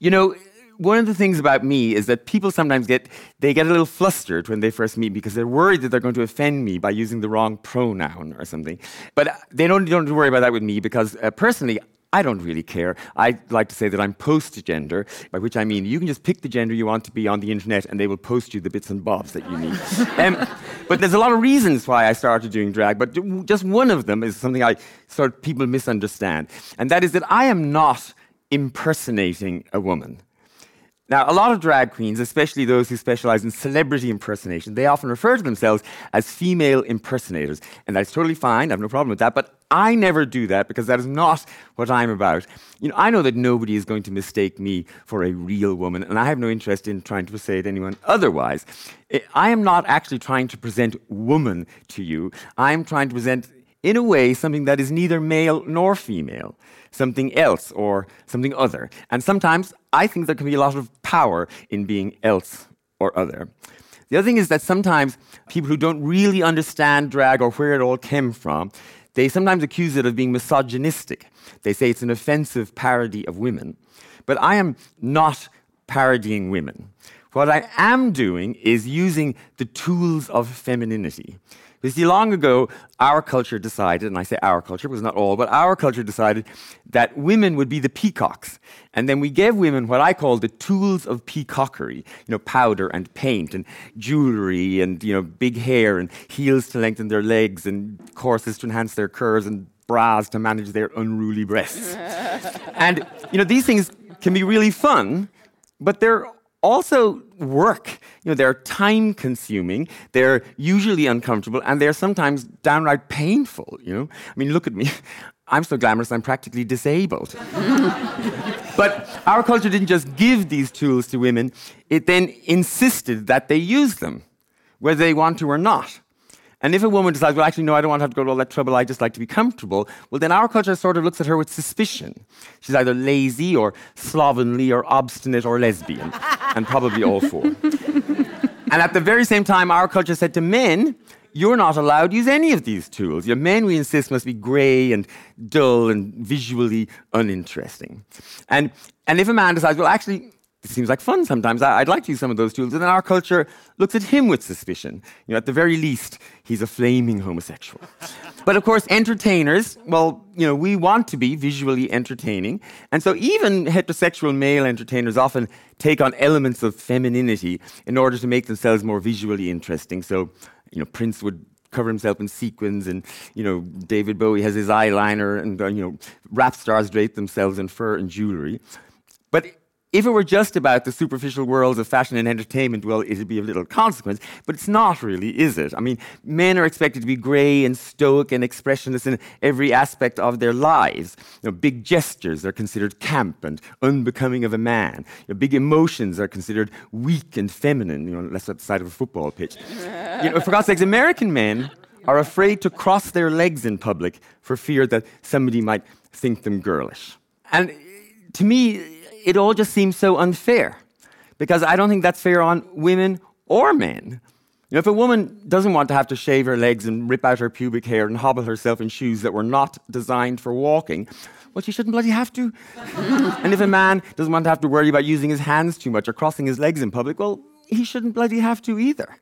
You know, one of the things about me is that people sometimes get they get a little flustered when they first meet me because they're worried that they're going to offend me by using the wrong pronoun or something. But they don't don't worry about that with me because uh, personally I don't really care. I like to say that I'm post gender, by which I mean you can just pick the gender you want to be on the internet and they will post you the bits and bobs that you need. um, but there's a lot of reasons why I started doing drag, but just one of them is something I sort of people misunderstand. And that is that I am not impersonating a woman. Now, a lot of drag queens, especially those who specialize in celebrity impersonation, they often refer to themselves as female impersonators. And that's totally fine, I have no problem with that. But I never do that because that is not what I'm about. You know, I know that nobody is going to mistake me for a real woman, and I have no interest in trying to persuade anyone otherwise. I am not actually trying to present woman to you. I'm trying to present in a way, something that is neither male nor female, something else or something other. And sometimes I think there can be a lot of power in being else or other. The other thing is that sometimes people who don't really understand drag or where it all came from, they sometimes accuse it of being misogynistic. They say it's an offensive parody of women. But I am not parodying women. What I am doing is using the tools of femininity. You see, long ago, our culture decided, and I say our culture, was not all, but our culture decided that women would be the peacocks. And then we gave women what I call the tools of peacockery, you know, powder and paint and jewelry and, you know, big hair and heels to lengthen their legs and corsets to enhance their curves and bras to manage their unruly breasts. and, you know, these things can be really fun, but they're also work. You know, they're time consuming, they're usually uncomfortable, and they're sometimes downright painful, you know? I mean, look at me. I'm so glamorous, I'm practically disabled. but our culture didn't just give these tools to women, it then insisted that they use them, whether they want to or not. And if a woman decides, well, actually, no, I don't want to have to go to all that trouble, I just like to be comfortable, well, then our culture sort of looks at her with suspicion. She's either lazy or slovenly or obstinate or lesbian, and probably all four. and at the very same time, our culture said to men, you're not allowed to use any of these tools. Your men, we insist, must be grey and dull and visually uninteresting. And, and if a man decides, well, actually, it seems like fun sometimes. I, would like to use some of those tools. And then our culture looks at him with suspicion. You know, at the very least, he's a flaming homosexual. But of course, entertainers, well, you know, we want to be visually entertaining. And so even heterosexual male entertainers often take on elements of femininity in order to make themselves more visually interesting. So, you know, Prince would cover himself in sequins and you know David Bowie has his eyeliner and uh, you know rap stars drape themselves in fur and jewelry but if it were just about the superficial worlds of fashion and entertainment, well, it'd be of little consequence, but it's not really, is it? I mean, men are expected to be grey and stoic and expressionless in every aspect of their lives. You know, big gestures are considered camp and unbecoming of a man. You know, big emotions are considered weak and feminine, you know, unless at the side of a football pitch. you know, for God's sakes, American men are afraid to cross their legs in public for fear that somebody might think them girlish. And to me, it all just seems so unfair because I don't think that's fair on women or men. You know, if a woman doesn't want to have to shave her legs and rip out her pubic hair and hobble herself in shoes that were not designed for walking, well, she shouldn't bloody have to. and if a man doesn't want to have to worry about using his hands too much or crossing his legs in public, well, he shouldn't bloody have to either.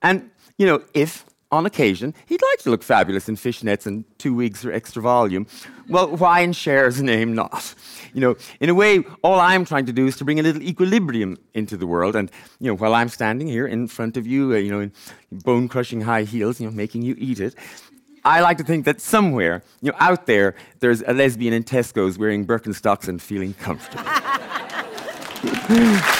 And, you know, if on occasion, he'd like to look fabulous in fishnets and two wigs for extra volume. Well, why in Cher's name not? You know, in a way, all I'm trying to do is to bring a little equilibrium into the world. And, you know, while I'm standing here in front of you, uh, you know, in bone crushing high heels, you know, making you eat it, I like to think that somewhere, you know, out there, there's a lesbian in Tesco's wearing Birkenstocks and feeling comfortable.